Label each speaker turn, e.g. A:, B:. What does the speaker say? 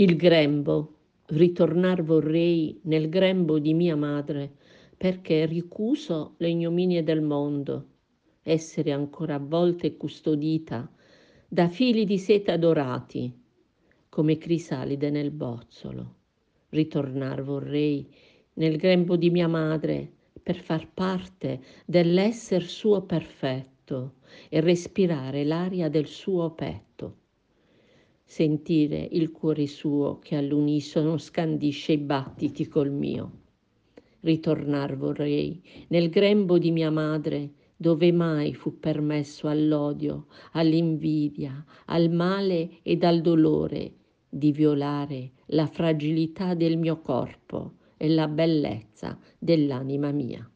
A: Il grembo. Ritornar vorrei nel grembo di mia madre, perché ricuso le ignominie del mondo, essere ancora avvolta e custodita da fili di seta dorati, come crisalide nel bozzolo. Ritornar vorrei nel grembo di mia madre per far parte dell'esser suo perfetto e respirare l'aria del suo petto sentire il cuore suo che all'unisono scandisce i battiti col mio. Ritornar vorrei nel grembo di mia madre, dove mai fu permesso all'odio, all'invidia, al male ed al dolore di violare la fragilità del mio corpo e la bellezza dell'anima mia.